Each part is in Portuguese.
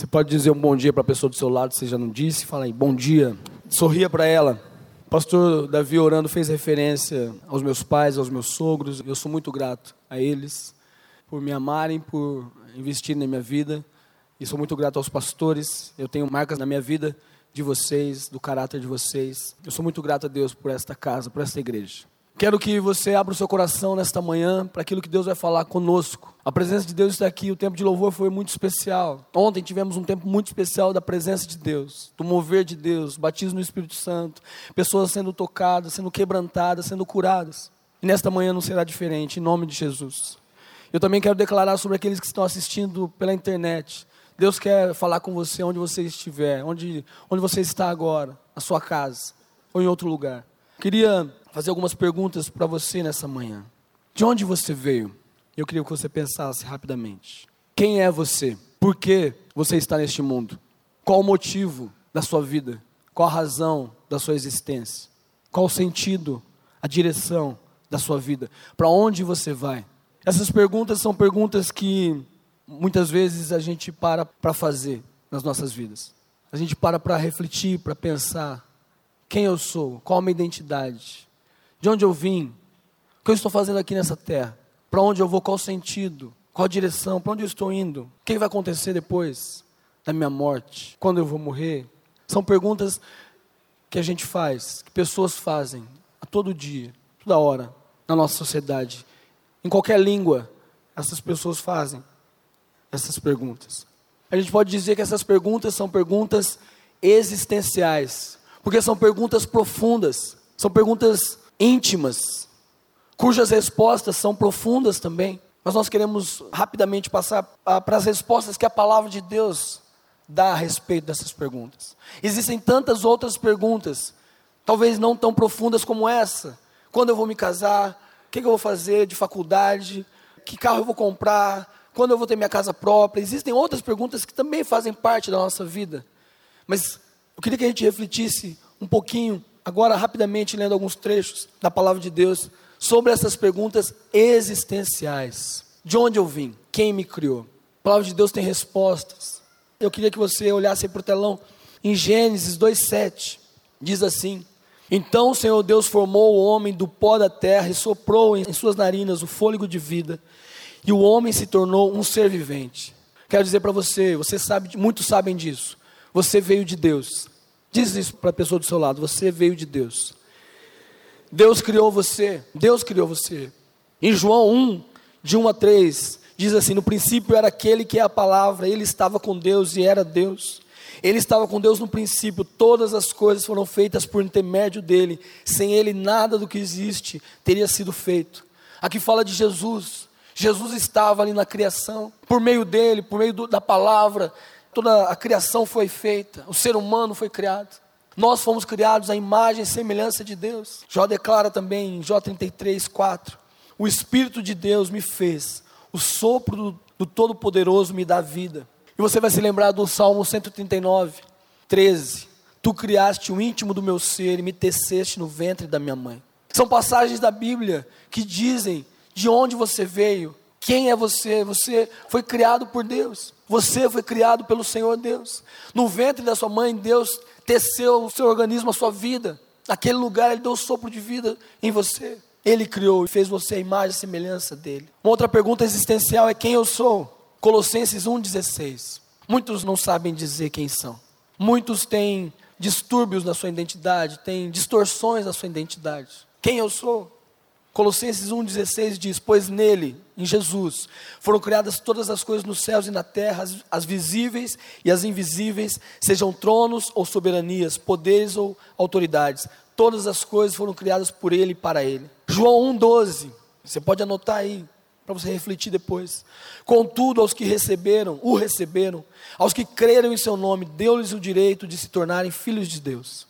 Você pode dizer um bom dia para a pessoa do seu lado, se já não disse, fala aí, bom dia. Sorria para ela. Pastor Davi orando fez referência aos meus pais, aos meus sogros. Eu sou muito grato a eles por me amarem, por investirem na minha vida. E sou muito grato aos pastores. Eu tenho marcas na minha vida de vocês, do caráter de vocês. Eu sou muito grato a Deus por esta casa, por esta igreja. Quero que você abra o seu coração nesta manhã para aquilo que Deus vai falar conosco. A presença de Deus está aqui, o tempo de louvor foi muito especial. Ontem tivemos um tempo muito especial da presença de Deus, do mover de Deus, batismo no Espírito Santo, pessoas sendo tocadas, sendo quebrantadas, sendo curadas. E nesta manhã não será diferente, em nome de Jesus. Eu também quero declarar sobre aqueles que estão assistindo pela internet. Deus quer falar com você onde você estiver, onde, onde você está agora, na sua casa ou em outro lugar. Queria fazer algumas perguntas para você nessa manhã. De onde você veio? Eu queria que você pensasse rapidamente. Quem é você? Por que você está neste mundo? Qual o motivo da sua vida? Qual a razão da sua existência? Qual o sentido, a direção da sua vida? Para onde você vai? Essas perguntas são perguntas que muitas vezes a gente para para fazer nas nossas vidas. A gente para para refletir, para pensar quem eu sou, qual a minha identidade, de onde eu vim, o que eu estou fazendo aqui nessa terra, para onde eu vou, qual o sentido, qual a direção, para onde eu estou indo, o que vai acontecer depois da minha morte, quando eu vou morrer. São perguntas que a gente faz, que pessoas fazem a todo dia, toda hora, na nossa sociedade. Em qualquer língua, essas pessoas fazem essas perguntas. A gente pode dizer que essas perguntas são perguntas existenciais, porque são perguntas profundas, são perguntas íntimas, cujas respostas são profundas também. Mas nós queremos rapidamente passar para as respostas que a palavra de Deus dá a respeito dessas perguntas. Existem tantas outras perguntas, talvez não tão profundas como essa. Quando eu vou me casar? O que eu vou fazer de faculdade? Que carro eu vou comprar? Quando eu vou ter minha casa própria? Existem outras perguntas que também fazem parte da nossa vida. Mas eu queria que a gente refletisse um pouquinho, agora rapidamente, lendo alguns trechos da palavra de Deus, sobre essas perguntas existenciais. De onde eu vim? Quem me criou? A palavra de Deus tem respostas. Eu queria que você olhasse para o telão. Em Gênesis 2,7, diz assim: Então o Senhor Deus formou o homem do pó da terra e soprou em suas narinas o fôlego de vida, e o homem se tornou um ser vivente. Quero dizer para você, você sabe, muitos sabem disso. Você veio de Deus. Diz isso para a pessoa do seu lado, você veio de Deus. Deus criou você, Deus criou você. Em João 1, de 1 a 3, diz assim: No princípio era aquele que é a palavra, ele estava com Deus e era Deus. Ele estava com Deus no princípio, todas as coisas foram feitas por intermédio dele, sem ele nada do que existe teria sido feito. Aqui fala de Jesus. Jesus estava ali na criação, por meio dele, por meio do, da palavra, toda a criação foi feita, o ser humano foi criado. Nós fomos criados à imagem e semelhança de Deus. Jó declara também em Jó 33, 4: O Espírito de Deus me fez, o sopro do, do Todo-Poderoso me dá vida. E você vai se lembrar do Salmo 139, 13: Tu criaste o íntimo do meu ser e me teceste no ventre da minha mãe. São passagens da Bíblia que dizem de onde você veio, quem é você? Você foi criado por Deus. Você foi criado pelo Senhor Deus. No ventre da sua mãe, Deus teceu o seu organismo, a sua vida. Naquele lugar, Ele deu o sopro de vida em você. Ele criou e fez você a imagem e semelhança dele. Uma outra pergunta existencial é quem eu sou? Colossenses 1,16. Muitos não sabem dizer quem são. Muitos têm distúrbios na sua identidade, têm distorções na sua identidade. Quem eu sou? Colossenses 1,16 diz: Pois nele, em Jesus, foram criadas todas as coisas nos céus e na terra, as, as, visíveis e as invisíveis, sejam tronos ou soberanias, poderes ou autoridades. Todas as coisas foram criadas por ele e para ele. João 1,12, você pode anotar aí, para você refletir depois. Contudo, aos que receberam, o receberam, aos que creram em seu nome, deu-lhes o direito de se tornarem filhos de Deus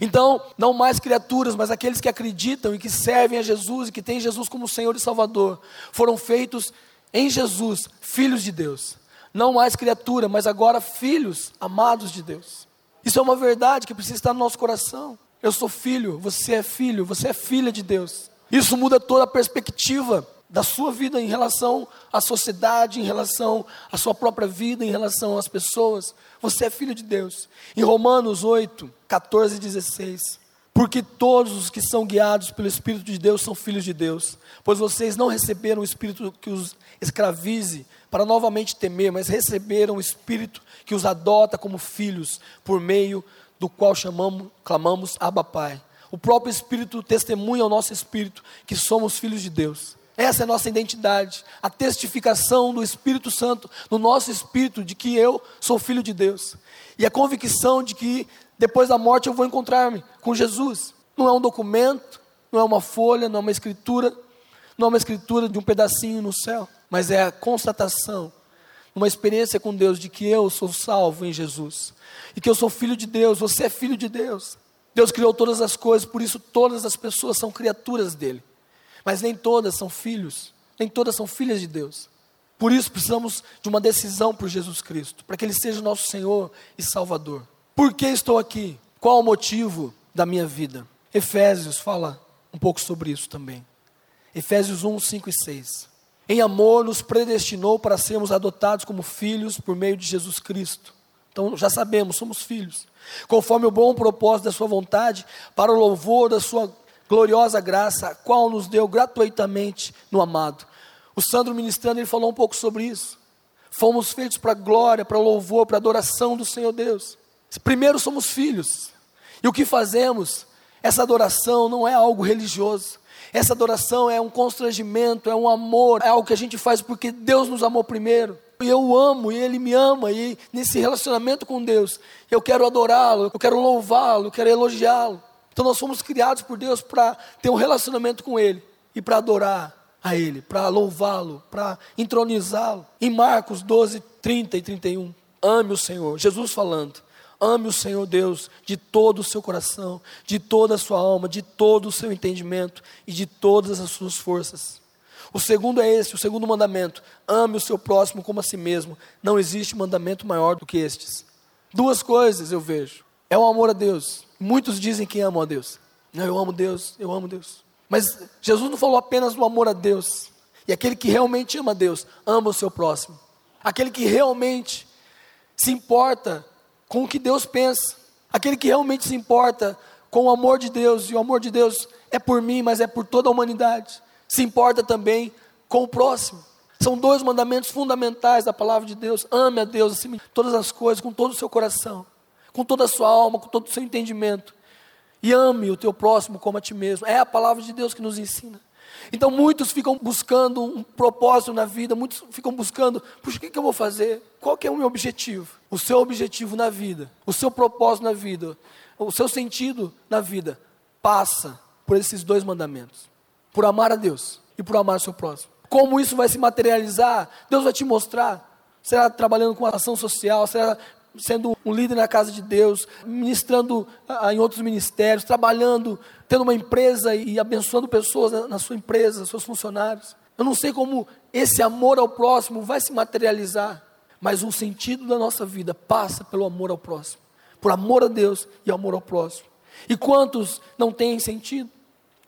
então, não mais criaturas, mas aqueles que acreditam e que servem a Jesus e que têm Jesus como Senhor e Salvador, foram feitos em Jesus, filhos de Deus. Não mais criatura, mas agora filhos amados de Deus. Isso é uma verdade que precisa estar no nosso coração. Eu sou filho, você é filho, você é filha de Deus. Isso muda toda a perspectiva da sua vida em relação à sociedade, em relação à sua própria vida, em relação às pessoas. Você é filho de Deus. Em Romanos 8, 14 e 16. Porque todos os que são guiados pelo Espírito de Deus são filhos de Deus. Pois vocês não receberam o Espírito que os escravize para novamente temer, mas receberam o Espírito que os adota como filhos, por meio do qual chamamos, clamamos Abba Pai. O próprio Espírito testemunha ao nosso Espírito que somos filhos de Deus. Essa é a nossa identidade, a testificação do Espírito Santo no nosso espírito de que eu sou filho de Deus. E a convicção de que depois da morte eu vou encontrar-me com Jesus. Não é um documento, não é uma folha, não é uma escritura, não é uma escritura de um pedacinho no céu, mas é a constatação, uma experiência com Deus de que eu sou salvo em Jesus e que eu sou filho de Deus, você é filho de Deus. Deus criou todas as coisas, por isso todas as pessoas são criaturas dele. Mas nem todas são filhos, nem todas são filhas de Deus. Por isso precisamos de uma decisão por Jesus Cristo, para que Ele seja o nosso Senhor e Salvador. Por que estou aqui? Qual o motivo da minha vida? Efésios fala um pouco sobre isso também. Efésios 1, 5 e 6. Em amor nos predestinou para sermos adotados como filhos por meio de Jesus Cristo. Então já sabemos, somos filhos. Conforme o bom propósito da Sua vontade, para o louvor da Sua gloriosa graça, a qual nos deu gratuitamente no amado. O Sandro ministrando, ele falou um pouco sobre isso. Fomos feitos para glória, para louvor, para adoração do Senhor Deus. Primeiro somos filhos. E o que fazemos? Essa adoração não é algo religioso. Essa adoração é um constrangimento, é um amor, é algo que a gente faz porque Deus nos amou primeiro. E eu amo, e Ele me ama, e nesse relacionamento com Deus, eu quero adorá-lo, eu quero louvá-lo, eu quero elogiá-lo. Então nós fomos criados por Deus para ter um relacionamento com Ele e para adorar a Ele, para louvá-lo, para entronizá-lo. Em Marcos 12, 30 e 31, ame o Senhor, Jesus falando. Ame o Senhor Deus de todo o seu coração, de toda a sua alma, de todo o seu entendimento e de todas as suas forças. O segundo é esse, o segundo mandamento: ame o seu próximo como a si mesmo. Não existe mandamento maior do que estes. Duas coisas eu vejo: é o amor a Deus Muitos dizem que amam a Deus. Não, eu amo Deus, eu amo Deus. Mas Jesus não falou apenas do amor a Deus. E aquele que realmente ama a Deus, ama o seu próximo. Aquele que realmente se importa com o que Deus pensa. Aquele que realmente se importa com o amor de Deus. E o amor de Deus é por mim, mas é por toda a humanidade. Se importa também com o próximo. São dois mandamentos fundamentais da palavra de Deus. Ame a Deus acima de todas as coisas, com todo o seu coração com toda a sua alma, com todo o seu entendimento. E ame o teu próximo como a ti mesmo. É a palavra de Deus que nos ensina. Então muitos ficam buscando um propósito na vida, muitos ficam buscando, puxa, o que, que eu vou fazer? Qual que é o meu objetivo? O seu objetivo na vida, o seu propósito na vida, o seu sentido na vida, passa por esses dois mandamentos. Por amar a Deus e por amar o seu próximo. Como isso vai se materializar? Deus vai te mostrar. Será trabalhando com ação social, será sendo um líder na casa de Deus, ministrando ah, em outros ministérios, trabalhando, tendo uma empresa e abençoando pessoas na, na sua empresa, seus funcionários. Eu não sei como esse amor ao próximo vai se materializar, mas o sentido da nossa vida passa pelo amor ao próximo, por amor a Deus e amor ao próximo. E quantos não têm sentido?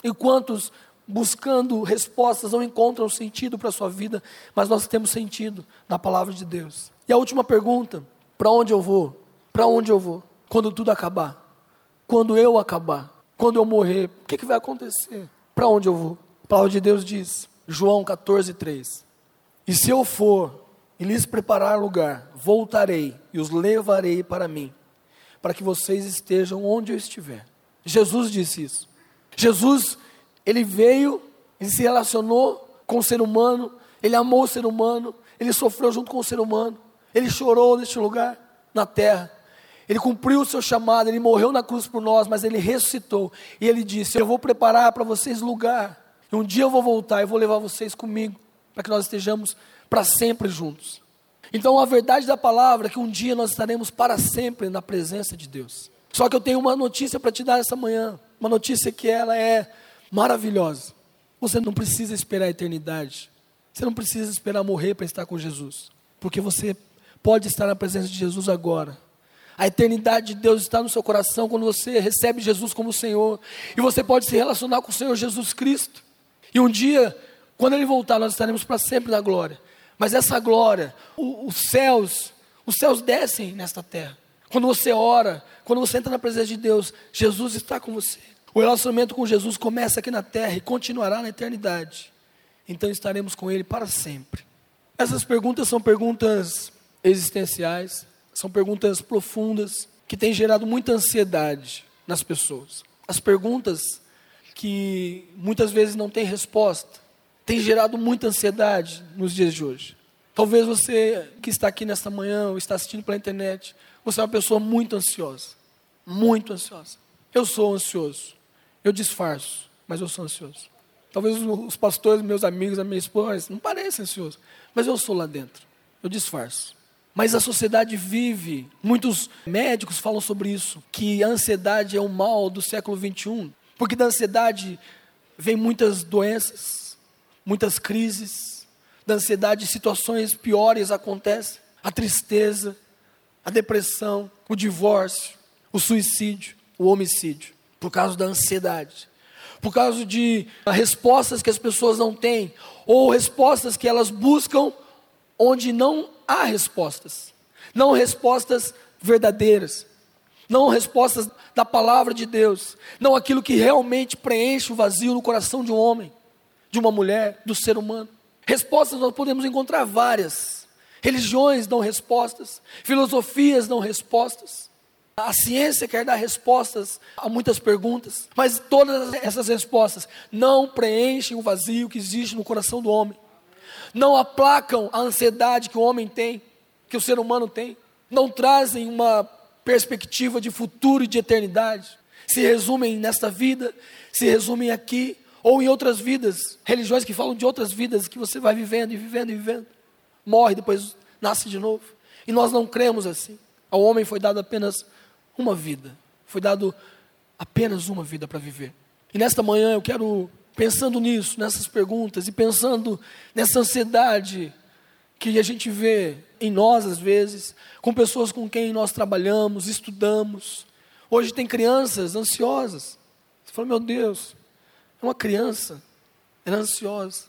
E quantos buscando respostas não encontram sentido para a sua vida, mas nós temos sentido na palavra de Deus. E a última pergunta, para onde eu vou? Para onde eu vou? Quando tudo acabar? Quando eu acabar? Quando eu morrer? O que, que vai acontecer? Para onde eu vou? A palavra de Deus diz, João 14, 3. E se eu for e lhes preparar lugar, voltarei e os levarei para mim, para que vocês estejam onde eu estiver. Jesus disse isso. Jesus, ele veio, ele se relacionou com o ser humano, ele amou o ser humano, ele sofreu junto com o ser humano. Ele chorou neste lugar, na terra. Ele cumpriu o seu chamado, ele morreu na cruz por nós, mas ele ressuscitou. E ele disse: Eu vou preparar para vocês lugar. E um dia eu vou voltar e vou levar vocês comigo, para que nós estejamos para sempre juntos. Então a verdade da palavra é que um dia nós estaremos para sempre na presença de Deus. Só que eu tenho uma notícia para te dar essa manhã, uma notícia que ela é maravilhosa. Você não precisa esperar a eternidade. Você não precisa esperar morrer para estar com Jesus, porque você pode estar na presença de Jesus agora. A eternidade de Deus está no seu coração quando você recebe Jesus como Senhor. E você pode se relacionar com o Senhor Jesus Cristo. E um dia Quando ele voltar, nós estaremos para sempre na glória. Mas essa glória, o, os céus, os céus descem nesta terra. Quando você ora, quando você entra na presença de Deus, Jesus está com você. O relacionamento com Jesus começa aqui na terra e continuará na eternidade. Então estaremos com Ele para sempre. Essas perguntas são perguntas existenciais, são perguntas profundas que têm gerado muita ansiedade nas pessoas. As perguntas que muitas vezes não têm resposta têm gerado muita ansiedade nos dias de hoje. Talvez você que está aqui nesta manhã ou está assistindo pela internet, você é uma pessoa muito ansiosa. Muito ansiosa. Eu sou ansioso. Eu disfarço, mas eu sou ansioso. Talvez os pastores, meus amigos, a minha esposa, não parecem ansiosos, mas eu sou lá dentro. Eu disfarço. Mas a sociedade vive, muitos médicos falam sobre isso, que a ansiedade é o mal do século 21, porque da ansiedade vem muitas doenças, muitas crises, da ansiedade situações piores acontecem, a tristeza, a depressão, o divórcio, o suicídio, o homicídio, por causa da ansiedade por causa de respostas que as pessoas não têm, ou respostas que elas buscam onde não há respostas, não respostas verdadeiras, não respostas da palavra de Deus, não aquilo que realmente preenche o vazio no coração de um homem, de uma mulher, do ser humano. Respostas nós podemos encontrar várias. Religiões dão respostas, filosofias dão respostas. A ciência quer dar respostas a muitas perguntas, mas todas essas respostas não preenchem o vazio que existe no coração do homem, não aplacam a ansiedade que o homem tem, que o ser humano tem, não trazem uma perspectiva de futuro e de eternidade. Se resumem nesta vida, se resumem aqui, ou em outras vidas, religiões que falam de outras vidas que você vai vivendo e vivendo e vivendo, morre, depois nasce de novo. E nós não cremos assim. Ao homem foi dado apenas uma vida. Foi dado apenas uma vida para viver. E nesta manhã eu quero, pensando nisso, nessas perguntas e pensando nessa ansiedade que a gente vê em nós às vezes, com pessoas com quem nós trabalhamos, estudamos. Hoje tem crianças ansiosas. Você fala, meu Deus, é uma criança, ela é ansiosa.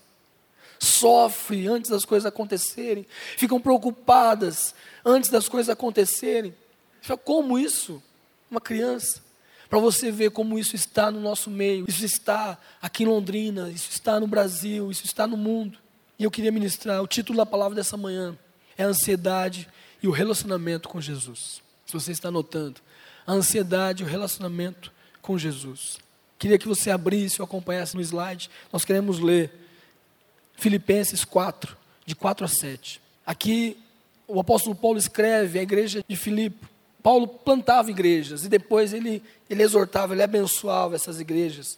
Sofre antes das coisas acontecerem, ficam preocupadas antes das coisas acontecerem. Fala, como isso? Uma criança. Para você ver como isso está no nosso meio, isso está aqui em Londrina, isso está no Brasil, isso está no mundo. E eu queria ministrar, o título da palavra dessa manhã é ansiedade e o relacionamento com Jesus. Se você está notando, a ansiedade e o relacionamento com Jesus. Queria que você abrisse ou acompanhasse no slide. Nós queremos ler Filipenses 4, de 4 a 7. Aqui o apóstolo Paulo escreve à igreja de Filipe Paulo plantava igrejas e depois ele, ele exortava, ele abençoava essas igrejas,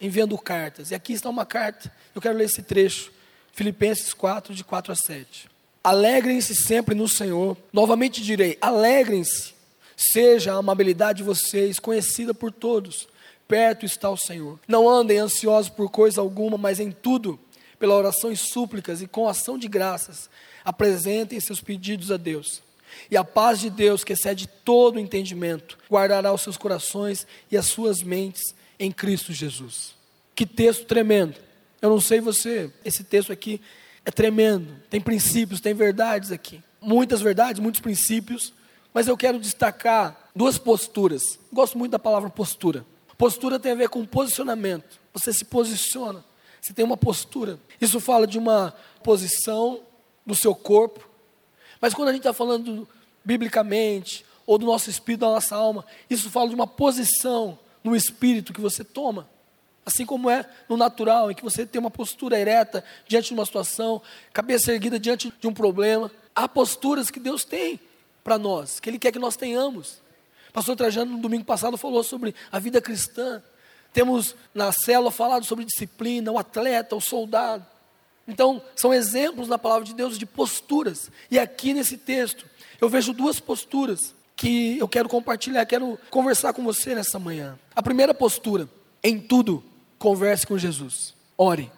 enviando cartas. E aqui está uma carta, eu quero ler esse trecho, Filipenses 4, de 4 a 7. Alegrem-se sempre no Senhor. Novamente direi: alegrem-se, seja a amabilidade de vocês conhecida por todos. Perto está o Senhor. Não andem ansiosos por coisa alguma, mas em tudo, pela oração e súplicas e com ação de graças, apresentem seus pedidos a Deus e a paz de Deus, que excede todo o entendimento, guardará os seus corações e as suas mentes em Cristo Jesus. Que texto tremendo. Eu não sei você, esse texto aqui é tremendo. Tem princípios, tem verdades aqui. Muitas verdades, muitos princípios. Mas eu quero destacar duas posturas. Gosto muito da palavra postura. Postura tem a ver com posicionamento. Você se posiciona. Você tem uma postura. Isso fala de uma posição do seu corpo, mas quando a gente está falando biblicamente, ou do nosso espírito, da nossa alma, isso fala de uma posição no espírito que você toma. Assim como é no natural, em que você tem uma postura ereta diante de uma situação, cabeça erguida diante de um problema. Há posturas que Deus tem para nós, que Ele quer que nós tenhamos. Pastor Trajano, no domingo passado, falou sobre a vida cristã. Temos na célula falado sobre disciplina, o atleta, o soldado. Então, são exemplos na palavra de Deus de posturas. E aqui nesse texto, eu vejo duas posturas que eu quero compartilhar, quero conversar com você nessa manhã. A primeira postura, em tudo, converse com Jesus. Ore,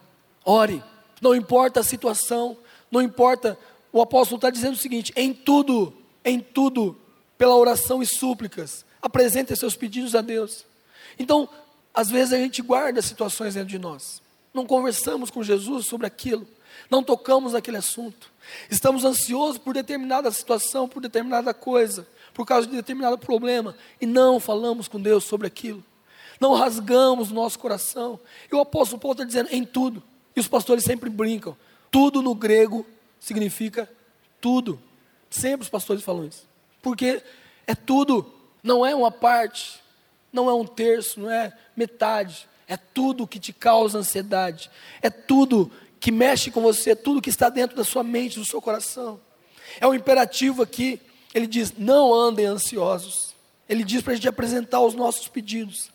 ore. Não importa a situação, não importa. O apóstolo está dizendo o seguinte: em tudo, em tudo, pela oração e súplicas, apresente seus pedidos a Deus. Então, às vezes a gente guarda situações dentro de nós. Não conversamos com Jesus sobre aquilo, não tocamos naquele assunto. Estamos ansiosos por determinada situação, por determinada coisa, por causa de determinado problema, e não falamos com Deus sobre aquilo. Não rasgamos nosso coração. E o apóstolo Paulo está dizendo em tudo. E os pastores sempre brincam. Tudo no grego significa tudo. Sempre os pastores falam isso. Porque é tudo, não é uma parte, não é um terço, não é metade. É tudo que te causa ansiedade. É tudo que mexe com você, é tudo que está dentro da sua mente, do seu coração. É um imperativo aqui. Ele diz: não andem ansiosos. Ele diz para a gente apresentar os nossos pedidos.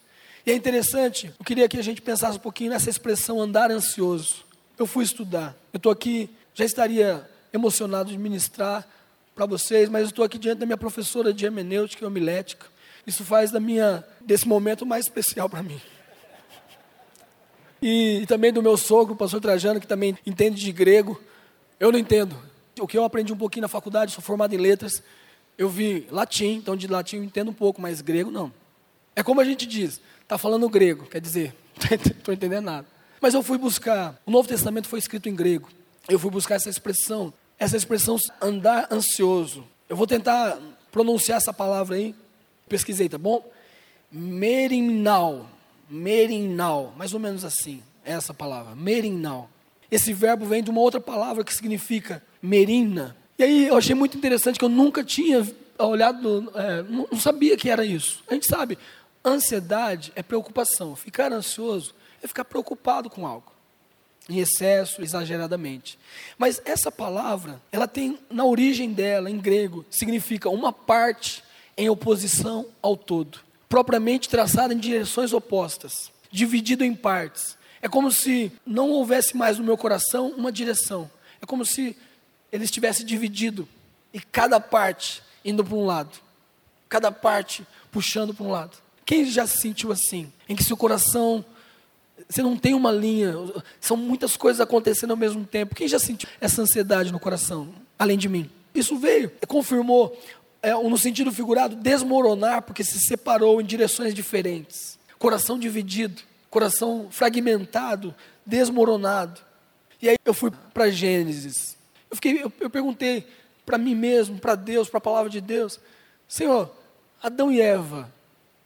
E é interessante, eu queria que a gente pensasse um pouquinho nessa expressão andar ansioso. Eu fui estudar. Eu estou aqui, já estaria emocionado de ministrar para vocês, mas eu estou aqui diante da minha professora de hermenêutica e homilética. Isso faz da minha, desse momento mais especial para mim. E, também do meu sogro, o pastor Trajano, que também entende de grego. Eu não entendo. O que eu aprendi um pouquinho na faculdade, sou formado em letras, eu vi latim, então de latim eu entendo um pouco, mas grego não. É como a gente diz, está falando grego, quer dizer, não estou entendendo nada. Mas eu fui buscar, o Novo Testamento foi escrito em grego. Eu fui buscar essa expressão, essa expressão andar ansioso. Eu vou tentar pronunciar essa palavra aí. Pesquisei, tá bom? Merinal. Merinal, mais ou menos assim, é essa palavra, merinal. Esse verbo vem de uma outra palavra que significa merina. E aí eu achei muito interessante que eu nunca tinha olhado, é, não sabia que era isso. A gente sabe, ansiedade é preocupação, ficar ansioso é ficar preocupado com algo, em excesso, exageradamente. Mas essa palavra, ela tem, na origem dela, em grego, significa uma parte em oposição ao todo propriamente traçada em direções opostas, dividido em partes. É como se não houvesse mais no meu coração uma direção. É como se ele estivesse dividido e cada parte indo para um lado, cada parte puxando para um lado. Quem já se sentiu assim? Em que seu coração você não tem uma linha, são muitas coisas acontecendo ao mesmo tempo. Quem já sentiu essa ansiedade no coração, além de mim? Isso veio, confirmou é, no sentido figurado, desmoronar porque se separou em direções diferentes. Coração dividido, coração fragmentado, desmoronado. E aí eu fui para Gênesis. Eu, fiquei, eu, eu perguntei para mim mesmo, para Deus, para a palavra de Deus: Senhor, Adão e Eva,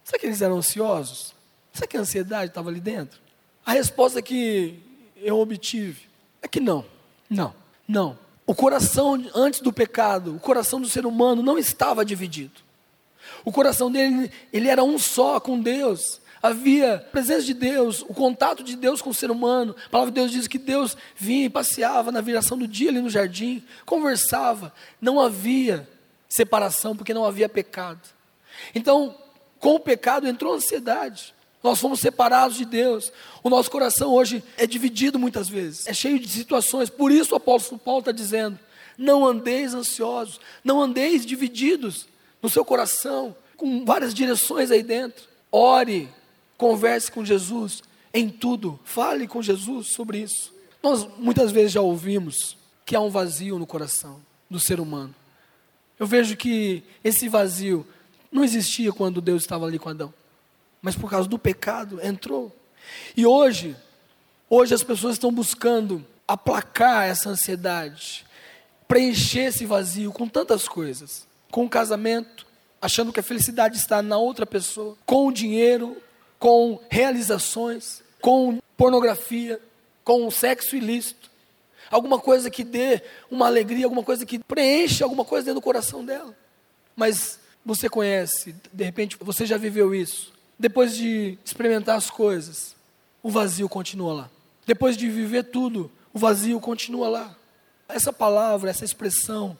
será que eles eram ansiosos? Será que a ansiedade estava ali dentro? A resposta que eu obtive é que não, não, não. O coração, antes do pecado, o coração do ser humano não estava dividido. O coração dele, ele era um só com Deus. Havia a presença de Deus, o contato de Deus com o ser humano. A palavra de Deus diz que Deus vinha e passeava na viração do dia ali no jardim, conversava. Não havia separação, porque não havia pecado. Então, com o pecado entrou a ansiedade. Nós fomos separados de Deus. O nosso coração hoje é dividido muitas vezes, é cheio de situações. Por isso o apóstolo Paulo está dizendo: não andeis ansiosos, não andeis divididos no seu coração, com várias direções aí dentro. Ore, converse com Jesus em tudo, fale com Jesus sobre isso. Nós muitas vezes já ouvimos que há um vazio no coração do ser humano. Eu vejo que esse vazio não existia quando Deus estava ali com Adão mas por causa do pecado entrou. E hoje, hoje as pessoas estão buscando aplacar essa ansiedade, preencher esse vazio com tantas coisas, com o casamento, achando que a felicidade está na outra pessoa, com o dinheiro, com realizações, com pornografia, com o sexo ilícito, alguma coisa que dê uma alegria, alguma coisa que preencha alguma coisa dentro do coração dela. Mas você conhece, de repente você já viveu isso depois de experimentar as coisas, o vazio continua lá. Depois de viver tudo, o vazio continua lá. Essa palavra, essa expressão,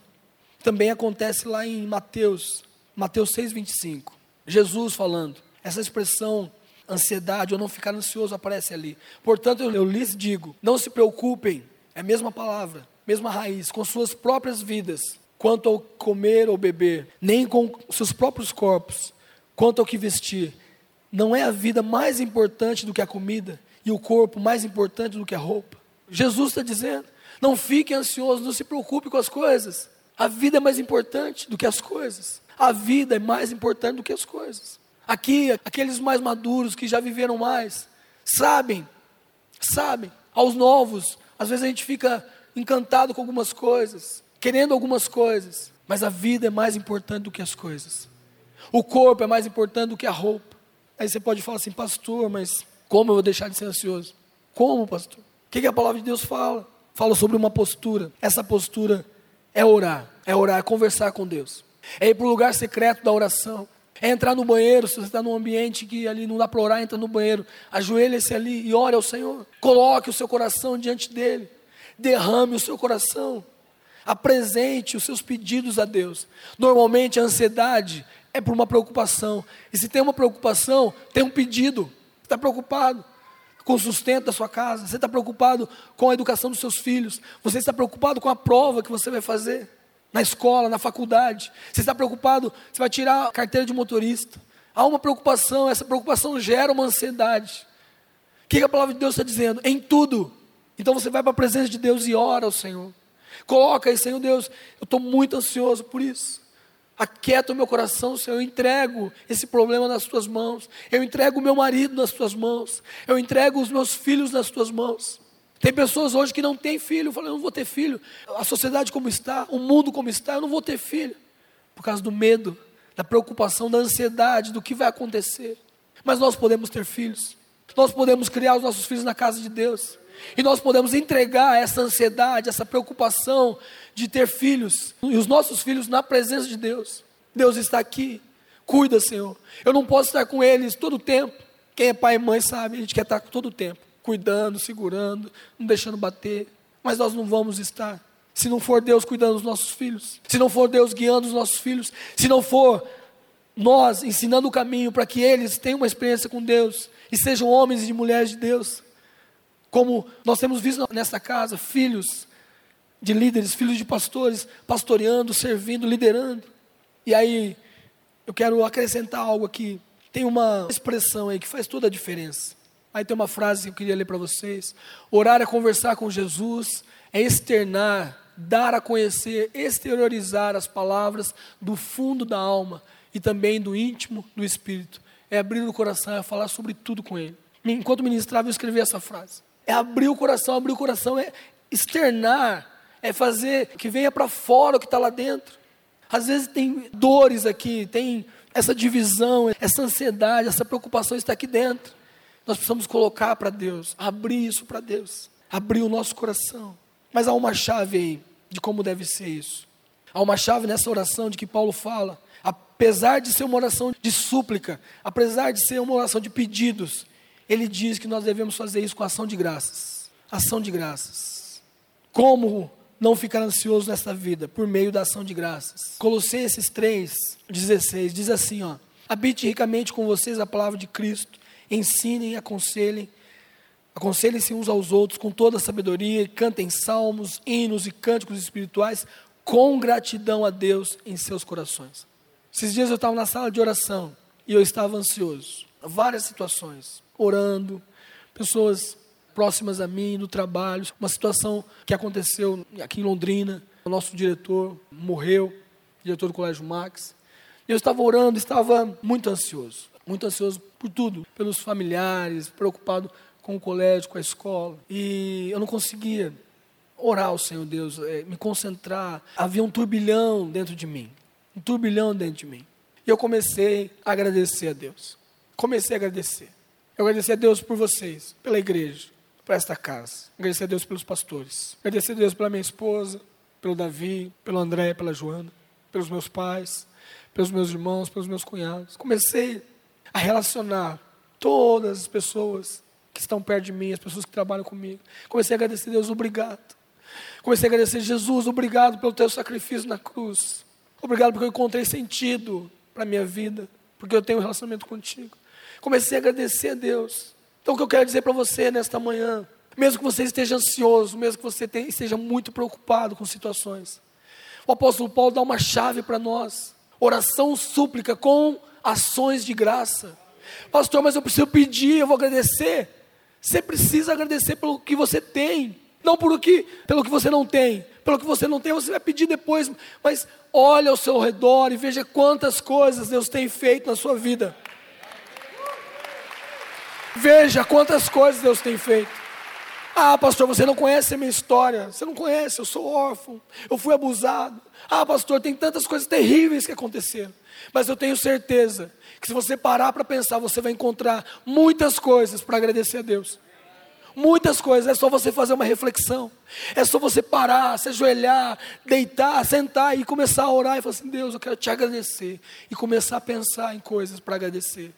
também acontece lá em Mateus, Mateus 6,25. Jesus falando. Essa expressão, ansiedade ou não ficar ansioso, aparece ali. Portanto, eu, lhes digo: não se preocupem, é a mesma palavra, mesma raiz, com suas próprias vidas, quanto ao comer ou beber, nem com seus próprios corpos, quanto ao que vestir. Não é a vida mais importante do que a comida e o corpo mais importante do que a roupa. Jesus está dizendo: não fique ansioso, não se preocupe com as coisas. A vida é mais importante do que as coisas. A vida é mais importante do que as coisas. Aqui, aqueles mais maduros que já viveram mais, sabem, sabem Aos novos, às vezes a gente fica encantado com algumas coisas, querendo algumas coisas, mas a vida é mais importante do que as coisas. O corpo é mais importante do que a roupa. Aí você pode falar assim, pastor, mas como eu vou deixar de ser ansioso? Como, pastor? O que, que a palavra de Deus fala? Fala sobre uma postura. Essa postura é orar, é orar, é conversar com Deus, é ir para o lugar secreto da oração, é entrar no banheiro, se você está num ambiente que ali não dá para orar, entra no banheiro, ajoelha-se ali e ore ao Senhor. Coloque o seu coração diante dele, derrame o seu coração, apresente os seus pedidos a Deus. Normalmente a ansiedade é por uma preocupação, e se tem uma preocupação, tem um pedido. Está preocupado com o sustento da sua casa, você está preocupado com a educação dos seus filhos, você está preocupado com a prova que você vai fazer na escola, na faculdade. Você está preocupado, você vai tirar a carteira de motorista. Há uma preocupação, essa preocupação gera uma ansiedade. O que a palavra de Deus está dizendo? Em tudo. Então você vai para a presença de Deus e ora ao Senhor. Coloca aí, Senhor Deus, eu estou muito ansioso por isso. Aquieta o meu coração, Senhor. Eu entrego esse problema nas tuas mãos. Eu entrego o meu marido nas tuas mãos. Eu entrego os meus filhos nas tuas mãos. Tem pessoas hoje que não têm filho, falam, eu não vou ter filho. A sociedade como está, o mundo como está, eu não vou ter filho. Por causa do medo, da preocupação, da ansiedade, do que vai acontecer. Mas nós podemos ter filhos. Nós podemos criar os nossos filhos na casa de Deus. E nós podemos entregar essa ansiedade, essa preocupação de ter filhos, e os nossos filhos na presença de Deus. Deus está aqui. Cuida, Senhor. Eu não posso estar com eles todo o tempo. Quem é pai e mãe sabe, a gente quer estar todo o tempo cuidando, segurando, não deixando bater. Mas nós não vamos estar. Se não for Deus cuidando dos nossos filhos, se não for Deus guiando os nossos filhos, se não for nós ensinando o caminho para que eles tenham uma experiência com Deus e sejam homens e mulheres de Deus, como nós temos visto nessa casa, filhos de líderes, filhos de pastores, pastoreando, servindo, liderando. E aí, eu quero acrescentar algo aqui. Tem uma expressão aí que faz toda a diferença. Aí tem uma frase que eu queria ler para vocês. Orar é conversar com Jesus, é externar, dar a conhecer, exteriorizar as palavras do fundo da alma e também do íntimo do espírito. É abrir o coração, é falar sobre tudo com ele. Enquanto ministrava, eu escrevi essa frase. É abrir o coração, abrir o coração é externar, é fazer que venha para fora o que está lá dentro. Às vezes tem dores aqui, tem essa divisão, essa ansiedade, essa preocupação está aqui dentro. Nós precisamos colocar para Deus, abrir isso para Deus, abrir o nosso coração. Mas há uma chave aí de como deve ser isso. Há uma chave nessa oração de que Paulo fala. Apesar de ser uma oração de súplica, apesar de ser uma oração de pedidos, ele diz que nós devemos fazer isso com ação de graças. Ação de graças. Como não ficar ansioso nessa vida? Por meio da ação de graças. Colossenses 3, 16 diz assim: ó, habite ricamente com vocês a palavra de Cristo ensinem, aconselhem, aconselhem-se uns aos outros com toda a sabedoria, cantem salmos, hinos e cânticos espirituais com gratidão a Deus em seus corações. Esses dias eu estava na sala de oração e eu estava ansioso. Várias situações, orando, pessoas próximas a mim, no trabalho, uma situação que aconteceu aqui em Londrina, o nosso diretor morreu, diretor do Colégio Max. Eu estava orando, estava muito ansioso muito ansioso por tudo, pelos familiares, preocupado com o colégio, com a escola. E eu não conseguia orar ao Senhor Deus, é, me concentrar. Havia um turbilhão dentro de mim, um turbilhão dentro de mim. E eu comecei a agradecer a Deus. Comecei a agradecer. Eu agradeci a Deus por vocês, pela igreja, por esta casa. Agradecer a Deus pelos pastores. Agradecer a Deus pela minha esposa, pelo Davi, pelo André, pela Joana, pelos meus pais, pelos meus irmãos, pelos meus cunhados. Comecei a relacionar todas as pessoas que estão perto de mim, as pessoas que trabalham comigo. Comecei a agradecer a Deus, obrigado. Comecei a agradecer Jesus, obrigado pelo teu sacrifício na cruz. Obrigado porque eu encontrei sentido para a minha vida, porque eu tenho um relacionamento contigo. Comecei a agradecer a Deus. Então o que eu quero dizer para você nesta manhã, mesmo que você esteja ansioso, mesmo que você esteja muito preocupado com situações, o apóstolo Paulo dá uma chave para nós: oração súplica com ações de graça. Pastor, mas eu preciso pedir, eu vou agradecer. Você precisa agradecer pelo que você tem, não por que, pelo que você não tem. Pelo que você não tem, você vai pedir depois, mas olhe ao seu redor e veja quantas coisas Deus tem feito na sua vida. Veja quantas coisas Deus tem feito. Ah, pastor, você não conhece a minha história. Você não conhece, eu sou órfão. Eu fui abusado. Ah, pastor, tem tantas coisas terríveis que aconteceram. Mas eu tenho certeza que se você parar para pensar, você vai encontrar muitas coisas para agradecer a Deus. Muitas coisas, é só você fazer uma reflexão. É só você parar, se ajoelhar, deitar, sentar e começar a orar e falar assim: Deus, eu quero te agradecer. E começar a pensar em coisas para agradecer.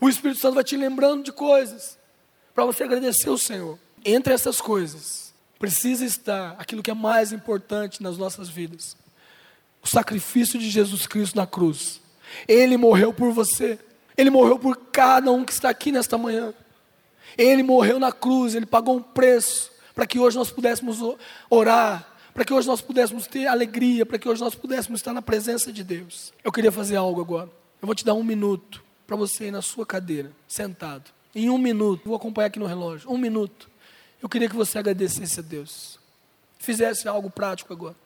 O Espírito Santo vai te lembrando de coisas para você agradecer o Senhor. Entre essas coisas, precisa estar aquilo que é mais importante nas nossas vidas: o sacrifício de Jesus Cristo na cruz. Ele morreu por você, ele morreu por cada um que está aqui nesta manhã. Ele morreu na cruz, ele pagou um preço para que hoje nós pudéssemos orar, para que hoje nós pudéssemos ter alegria, para que hoje nós pudéssemos estar na presença de Deus. Eu queria fazer algo agora. Eu vou te dar um minuto para você ir na sua cadeira, sentado. Em um minuto, vou acompanhar aqui no relógio. Um minuto. Eu queria que você agradecesse a Deus. Fizesse algo prático agora.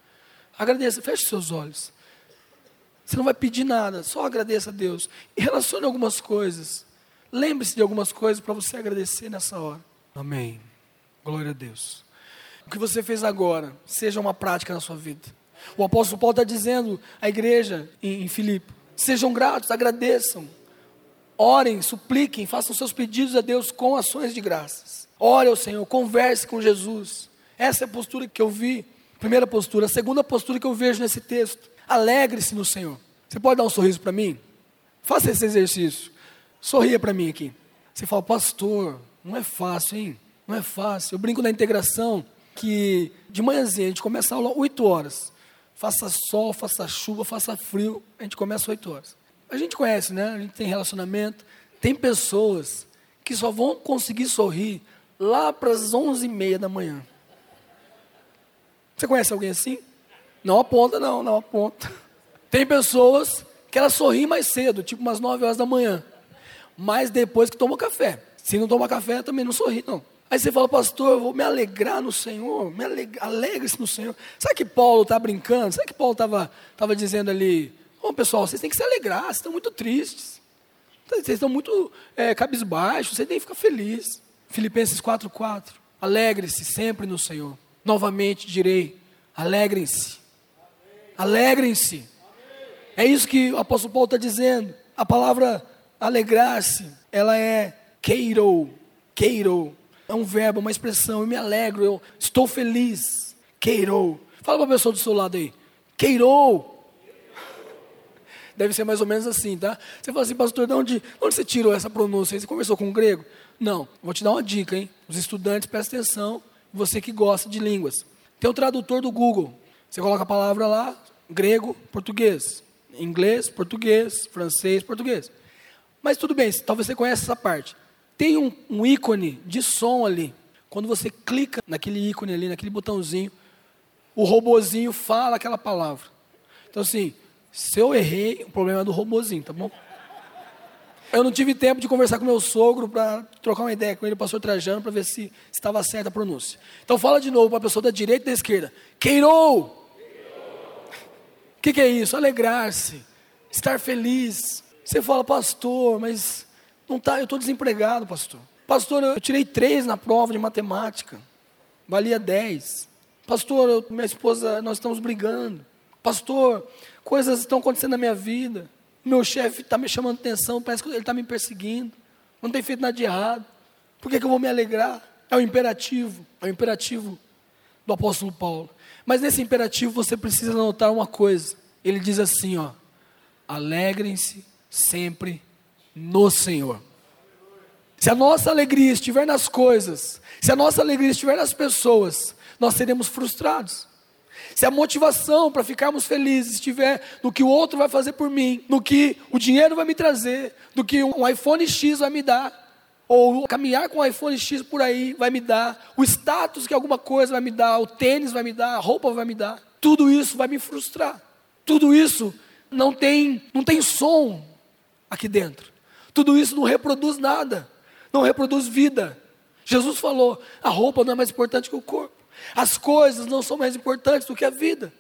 Agradeça, feche seus olhos. Você não vai pedir nada, só agradeça a Deus. E relacione algumas coisas. Lembre-se de algumas coisas para você agradecer nessa hora. Amém. Glória a Deus. O que você fez agora, seja uma prática na sua vida. O apóstolo Paulo está dizendo à igreja em, em Filipe: sejam gratos, agradeçam, orem, supliquem, façam seus pedidos a Deus com ações de graças. Ore ao Senhor, converse com Jesus. Essa é a postura que eu vi. Primeira postura. A segunda postura que eu vejo nesse texto: alegre-se no Senhor. Você pode dar um sorriso para mim? Faça esse exercício. Sorria para mim aqui. Você fala, pastor, não é fácil, hein? Não é fácil. Eu brinco na integração que de manhãzinha a gente começa a aula 8 horas. Faça sol, faça chuva, faça frio, a gente começa 8 horas. A gente conhece, né? A gente tem relacionamento. Tem pessoas que só vão conseguir sorrir lá para as 11h30 da manhã. Você conhece alguém assim? Não aponta, não, não aponta. Tem pessoas que elas sorriem mais cedo, tipo umas 9 horas da manhã mas depois que toma café. Se não toma café, também não sorri, não. Aí você fala, pastor, eu vou me alegrar no Senhor, me alegre-se no Senhor. Sabe que Paulo está brincando? Sabe que Paulo estava tava dizendo ali, oh, pessoal, vocês têm que se alegrar, vocês estão muito tristes. Vocês estão muito é, cabisbaixos, vocês têm que ficar felizes. Filipenses 4,4. Alegre-se sempre no Senhor. Novamente direi, alegrem-se. Alegrem-se. É isso que o apóstolo Paulo está dizendo. A palavra Alegrar-se, ela é queiro, queiro. É um verbo, uma expressão. Eu me alegro, eu estou feliz. Queiro. Fala para a pessoa do seu lado aí. Queirou. Deve ser mais ou menos assim, tá? Você fala assim, pastor, de onde, de onde você tirou essa pronúncia? Você conversou com um grego? Não. Vou te dar uma dica, hein? Os estudantes, prestem atenção. Você que gosta de línguas. Tem o tradutor do Google. Você coloca a palavra lá, grego, português. Inglês, português, francês, português. Mas tudo bem, talvez você conheça essa parte. Tem um, um ícone de som ali. Quando você clica naquele ícone ali, naquele botãozinho, o robozinho fala aquela palavra. Então assim, se eu errei, o problema é do robozinho, tá bom? Eu não tive tempo de conversar com meu sogro para trocar uma ideia com ele, o pastor Trajano, para ver se estava certa a pronúncia. Então fala de novo para a pessoa da direita e da esquerda. Queirou! O que, que é isso? Alegrar-se, estar feliz, você fala, pastor, mas não tá, eu estou desempregado, pastor. Pastor, eu tirei três na prova de matemática, valia dez. Pastor, eu, minha esposa, nós estamos brigando. Pastor, coisas estão acontecendo na minha vida. Meu chefe está me chamando atenção, parece que ele está me perseguindo. Não tem feito nada de errado. Por que, que eu vou me alegrar? É o imperativo, é o imperativo do apóstolo Paulo. Mas nesse imperativo você precisa notar uma coisa. Ele diz assim, ó: Alegrem-se sempre no Senhor. Se a nossa alegria estiver nas coisas, se a nossa alegria estiver nas pessoas, nós seremos frustrados. Se a motivação para ficarmos felizes estiver no que o outro vai fazer por mim, no que o dinheiro vai me trazer, no que um iPhone X vai me dar, ou caminhar com o iPhone X por aí vai me dar, o status que alguma coisa vai me dar, o tênis vai me dar, a roupa vai me dar, tudo isso vai me frustrar. Tudo isso não tem, não tem som aqui dentro. Tudo isso não reproduz nada, não reproduz vida. Jesus falou: a roupa não é mais importante que o corpo, as coisas não são mais importantes do que a vida.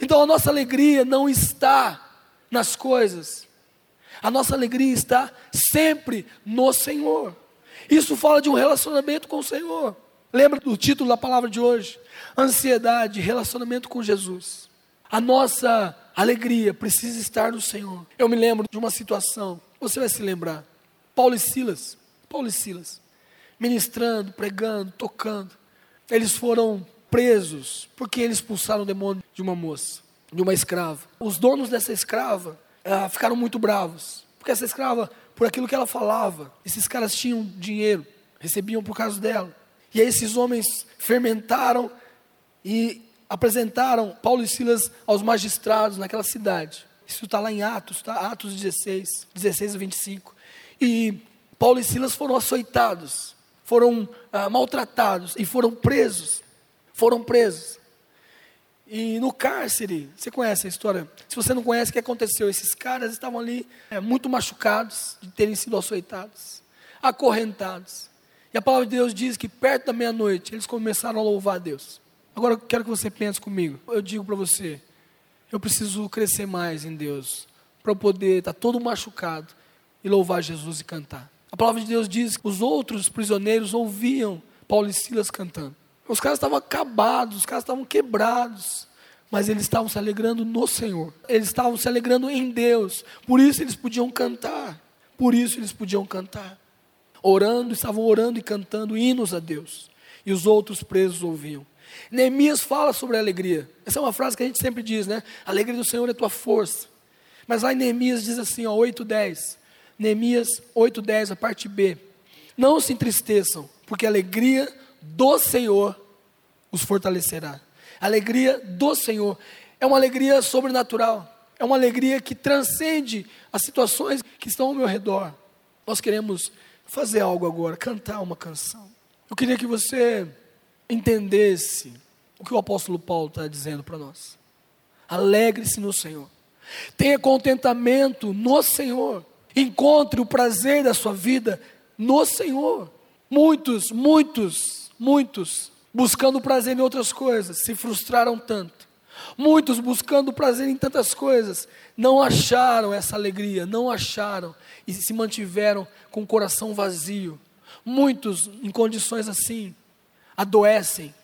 Então a nossa alegria não está nas coisas, a nossa alegria está sempre no Senhor. Isso fala de um relacionamento com o Senhor. Lembra do título da palavra de hoje? Ansiedade, relacionamento com Jesus. A nossa alegria precisa estar no Senhor. Eu me lembro de uma situação, você vai se lembrar. Paulo e Silas, Paulo e Silas, ministrando, pregando, tocando. Eles foram presos porque eles expulsaram o demônio de uma moça, de uma escrava. Os donos dessa escrava ah, ficaram muito bravos, porque essa escrava, por aquilo que ela falava, esses caras tinham dinheiro, recebiam por causa dela. E aí esses homens fermentaram e apresentaram Paulo e Silas aos magistrados naquela cidade. Isso está lá em Atos, tá? Atos 16, 16 a 25. E Paulo e Silas foram açoitados, foram ah, maltratados e foram presos. Foram presos. E no cárcere, você conhece a história? Se você não conhece, o que aconteceu? Esses caras estavam ali é, muito machucados de terem sido açoitados, acorrentados. E a palavra de Deus diz que perto da meia-noite eles começaram a louvar a Deus. Agora eu quero que você pense comigo. Eu digo para você, eu preciso crescer mais em Deus para eu poder estar tá todo machucado e louvar Jesus e cantar. A palavra de Deus diz que os outros prisioneiros ouviam Paulo e Silas cantando. Os caras estavam acabados, os caras estavam quebrados, mas eles estavam se alegrando no Senhor. Eles estavam se alegrando em Deus. Por isso eles podiam cantar. Por isso eles podiam cantar orando, estavam orando e cantando hinos a Deus. E os outros presos ouviam. Neemias fala sobre a alegria. Essa é uma frase que a gente sempre diz, né? A alegria do Senhor é tua força. Mas lá em Neemias diz assim, ó, 8:10. Neemias 8:10, a parte B. Não se entristeçam, porque a alegria do Senhor os fortalecerá. A alegria do Senhor é uma alegria sobrenatural. É uma alegria que transcende as situações que estão ao meu redor. Nós queremos fazer algo agora, cantar uma canção. Eu queria que você entendesse o que o apóstolo Paulo está dizendo para nós. Alegre-se no Senhor. Tenha contentamento no Senhor. Encontre o prazer da sua vida no Senhor. Muitos, muitos, muitos, buscando prazer em outras coisas, se frustraram tanto. Muitos buscando prazer em tantas coisas, não acharam essa alegria, não acharam e se mantiveram com o coração vazio. Muitos, em condições assim, adoecem,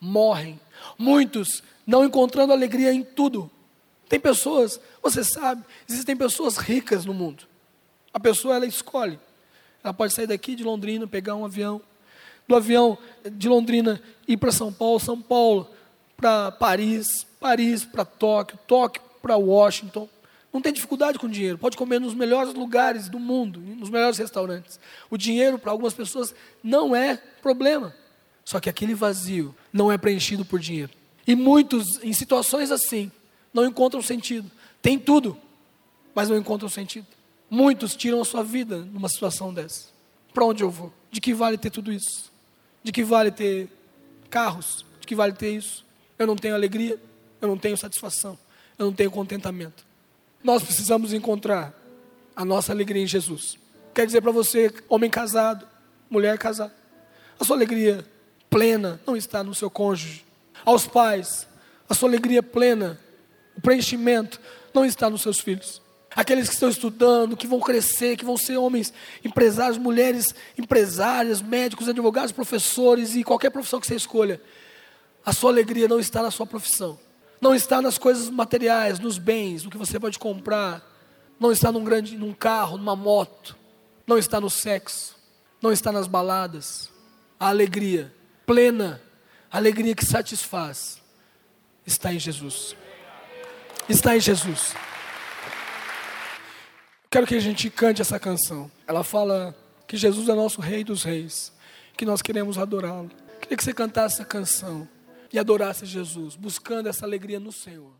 morrem. Muitos não encontrando alegria em tudo. Tem pessoas, você sabe, existem pessoas ricas no mundo. A pessoa ela escolhe. Ela pode sair daqui de Londrina, pegar um avião, do avião de Londrina ir para São Paulo, São Paulo para Paris, Paris para Tóquio, Tóquio para Washington. Não tem dificuldade com dinheiro, pode comer nos melhores lugares do mundo, nos melhores restaurantes. O dinheiro para algumas pessoas não é problema. Só que aquele vazio não é preenchido por dinheiro. E muitos, em situações assim, não encontram sentido. Tem tudo, mas não encontram sentido. Muitos tiram a sua vida numa situação dessa. Para onde eu vou? De que vale ter tudo isso? De que vale ter carros? De que vale ter isso? Eu não tenho alegria, eu não tenho satisfação, eu não tenho contentamento. Nós precisamos encontrar a nossa alegria em Jesus. Quer dizer para você, homem casado, mulher casada, a sua alegria plena não está no seu cônjuge. Aos pais, a sua alegria plena, o preenchimento não está nos seus filhos. Aqueles que estão estudando, que vão crescer, que vão ser homens empresários, mulheres empresárias, médicos, advogados, professores e qualquer profissão que você escolha. A sua alegria não está na sua profissão. Não está nas coisas materiais, nos bens, no que você pode comprar. Não está num grande, num carro, numa moto. Não está no sexo. Não está nas baladas. A alegria plena, a alegria que satisfaz, está em Jesus. Está em Jesus. Quero que a gente cante essa canção. Ela fala que Jesus é nosso Rei dos Reis, que nós queremos adorá-lo. Queria que você cantasse essa canção e adorasse Jesus, buscando essa alegria no Senhor.